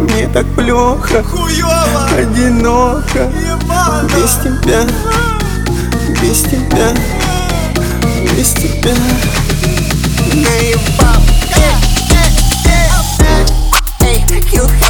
Мне так плохо, Хуёво. одиноко. Ебано. Без тебя, без тебя, без тебя. Наебал. Э, э, э, эй, эй, эй, эй, эй, эй,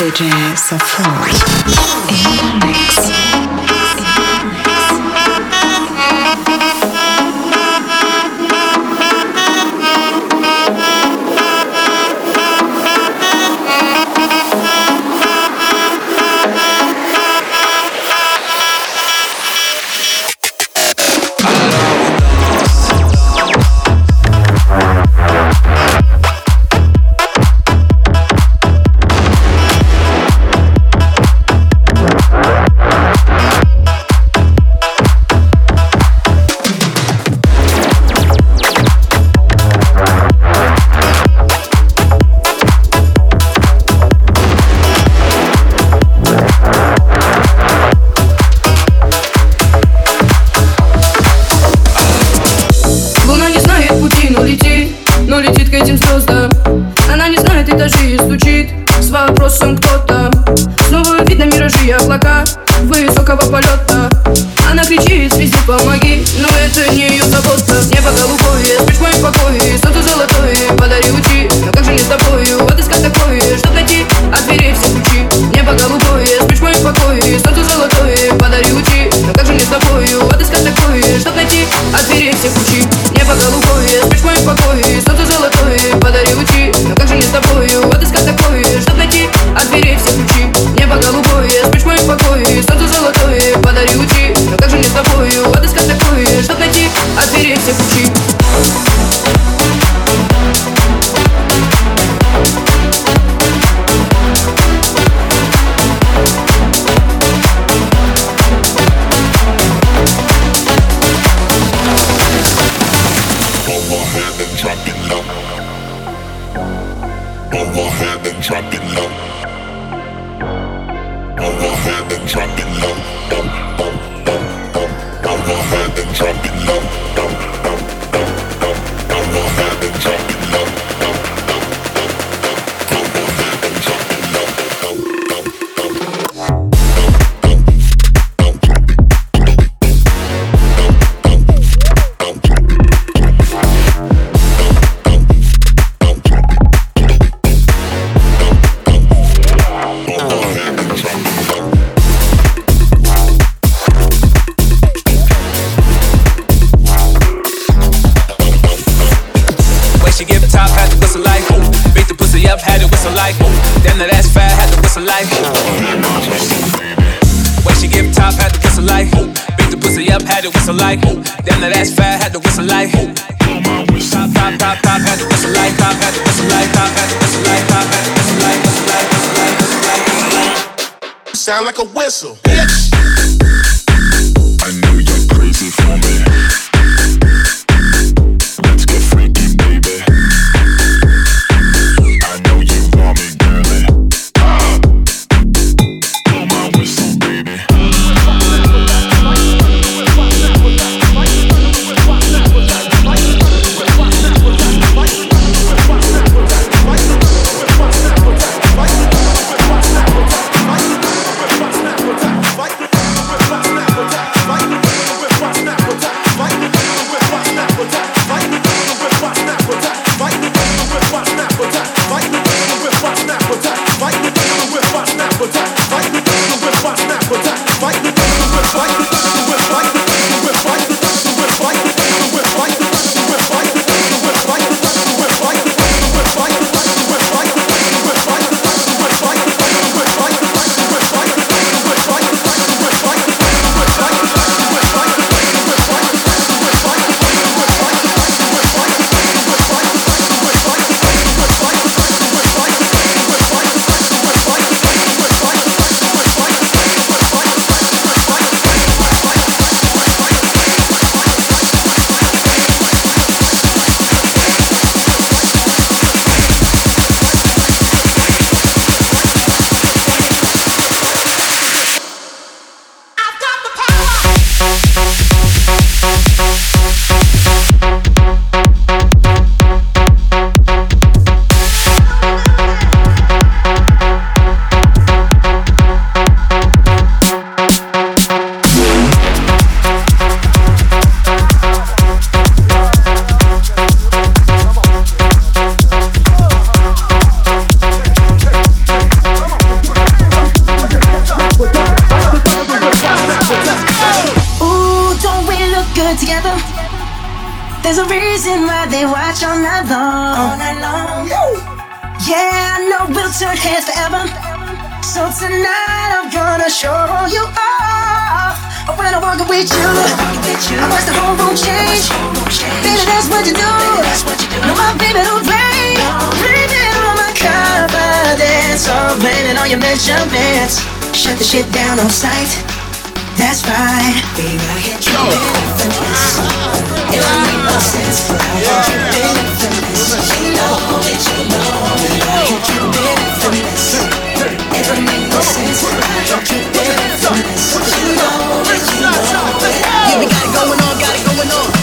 Today's a fraud. Had to whistle like ooh. Damn, that ass fat, had to whistle like ooh. Top, top, top, top, had to whistle like top, had to whistle like top, had to whistle like top, had to whistle like, whistle like, whistle like, whistle like. Sound like a whistle. I together? There's a reason why they watch all night long. All night long. Yeah, I know we'll turn heads forever. So tonight I'm gonna show you off. When I'm walking with you, I watch the whole room change. Baby, that's what you do. No, my baby don't play. Breathing on my confidence. Oh, blaming on your measurements. Shut the shit down on sight. That's right, baby. I hit you with finesse. It don't make no sense. but I hit you with finesse. You know that you know that I hit you with finesse. It don't make no sense. but I hit you with finesse. You know that you know that. Yeah, we got it going on, got it going on.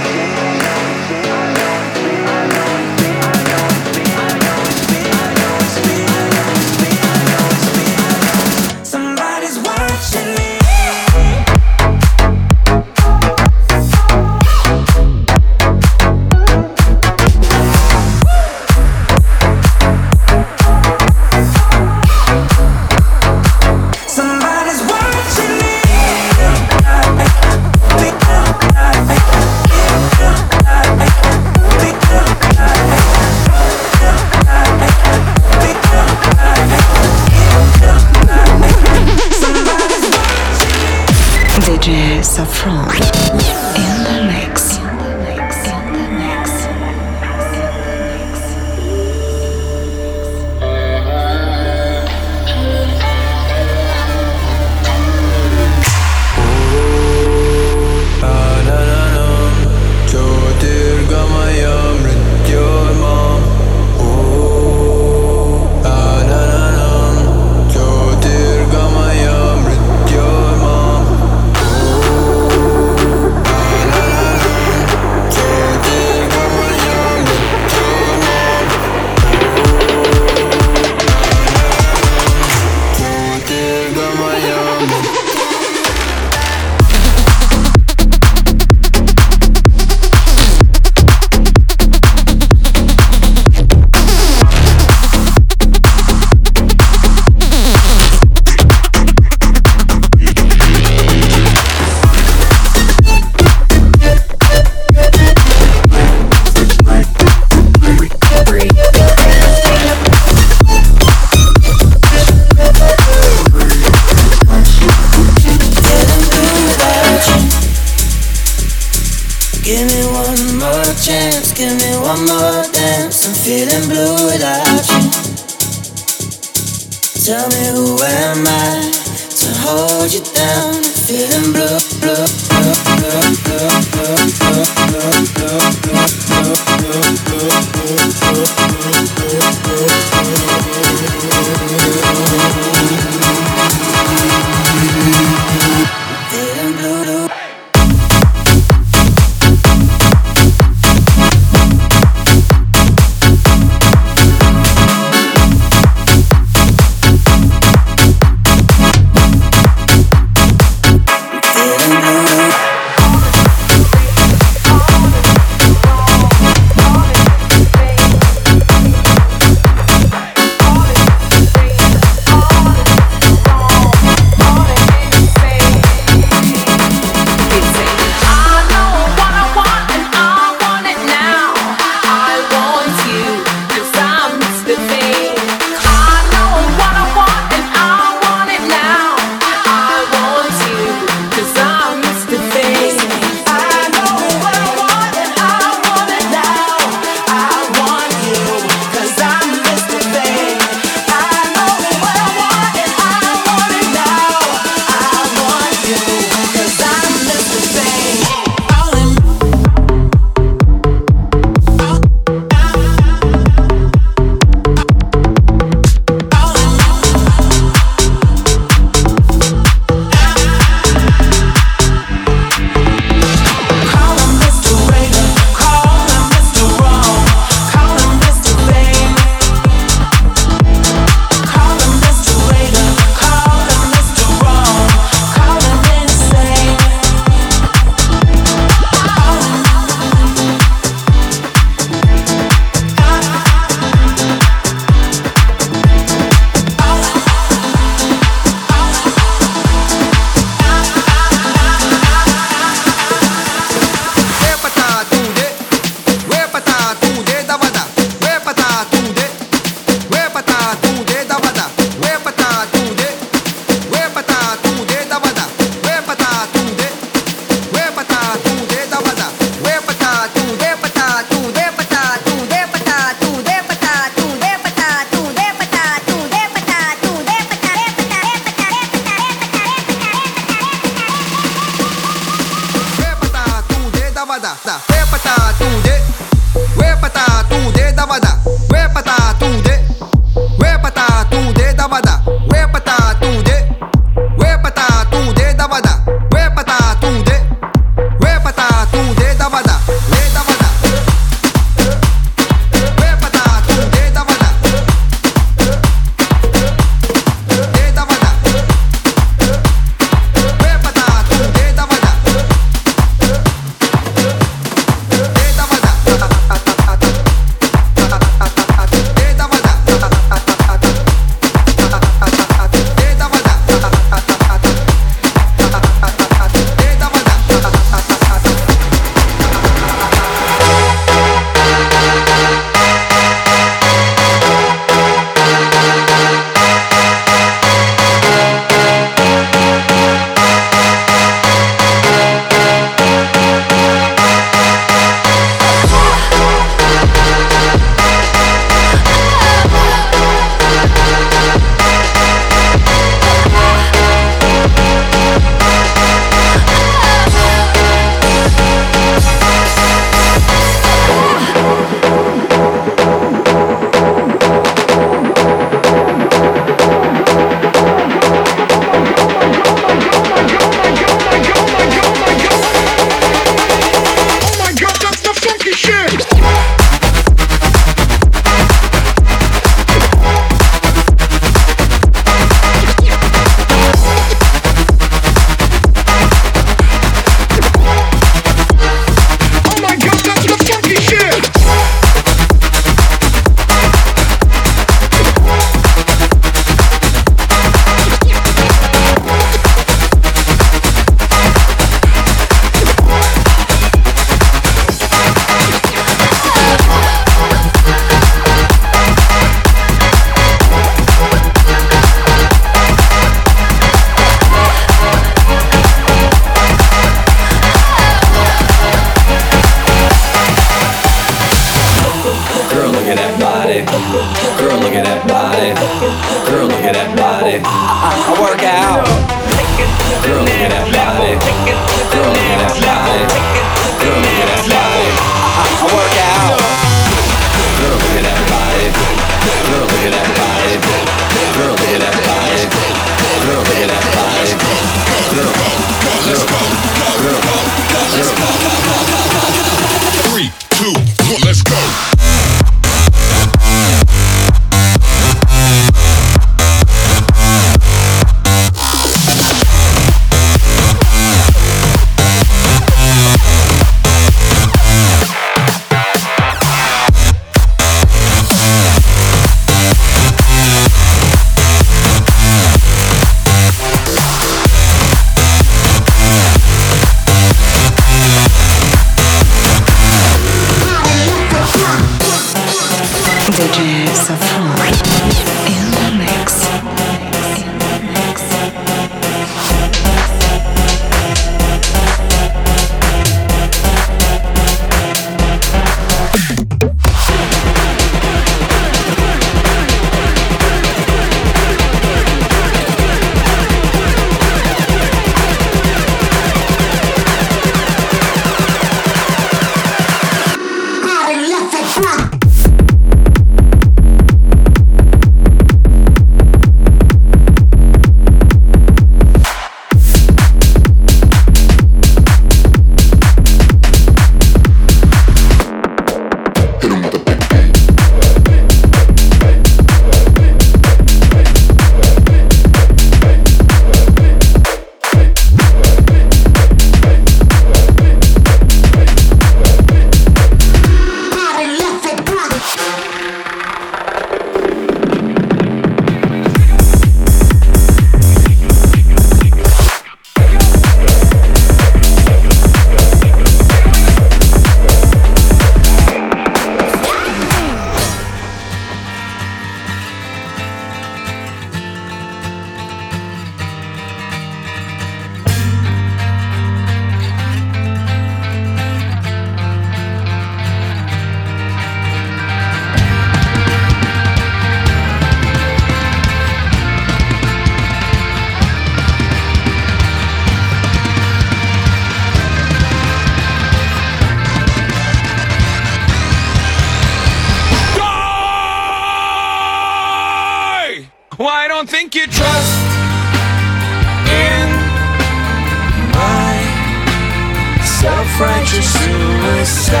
righteous suicide.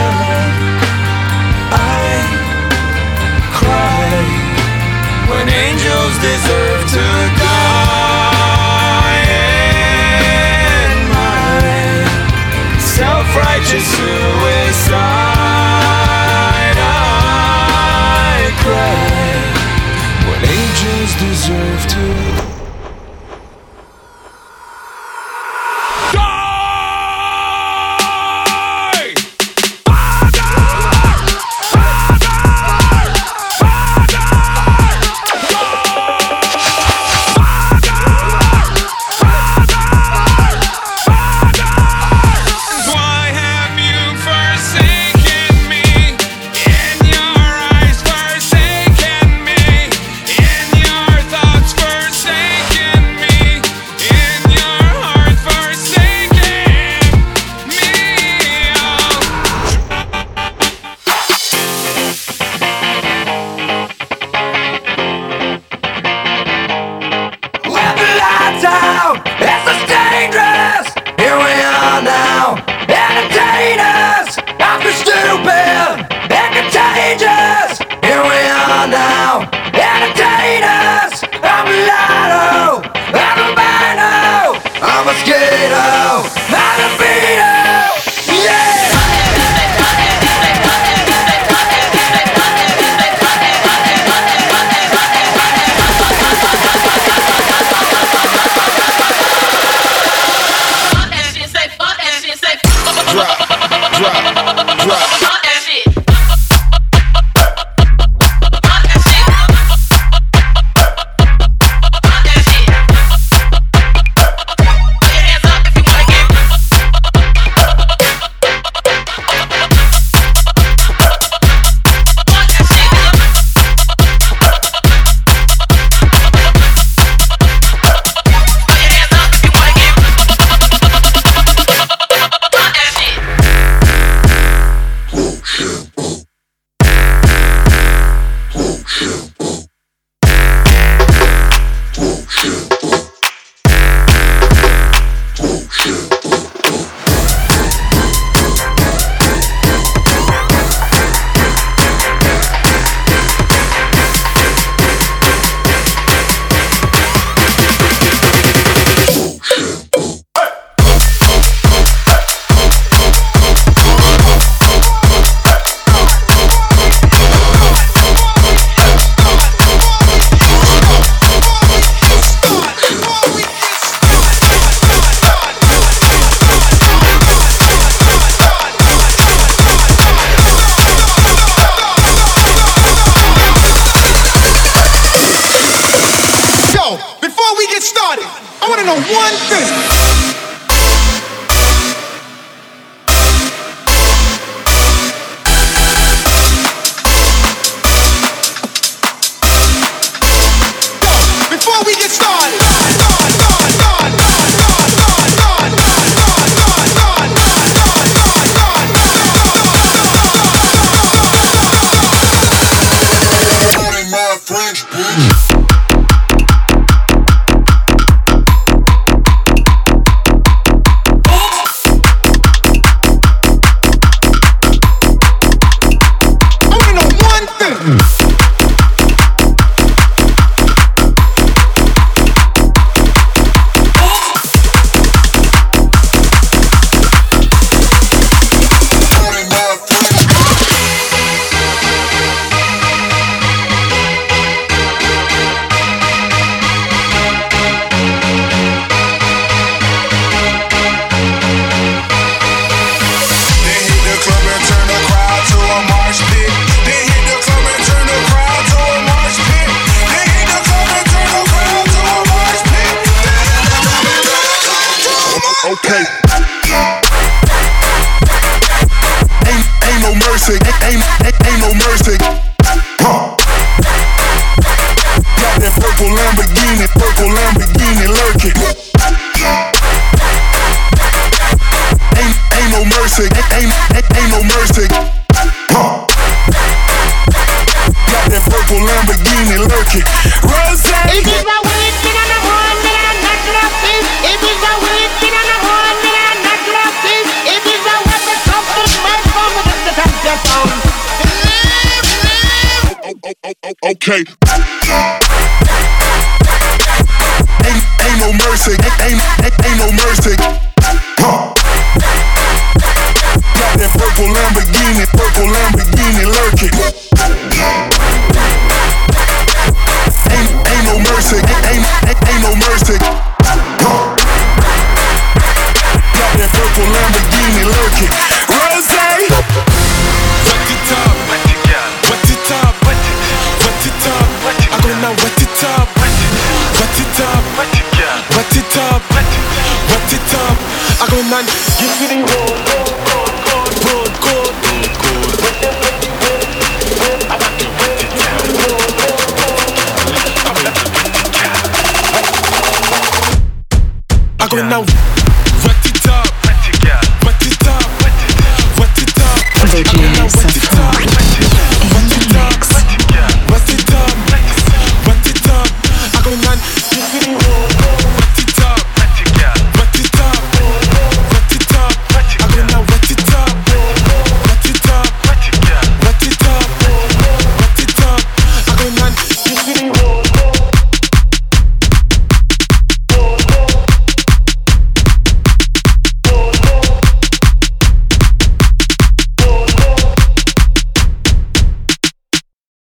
I cry when angels deserve to die. In my self-righteous suicide, I cry when angels deserve to. Know one thing. Purple Lamborghini lurking. Rose. If it's a weed, me and a one, me and I'm not love this. If it's a weed, me and a one, me and I'm not love this. If it's a weapon, something might come with the sound. Okay. Ain't, ain't no mercy. Ain't, ain't, ain't no mercy. woman and give to the world.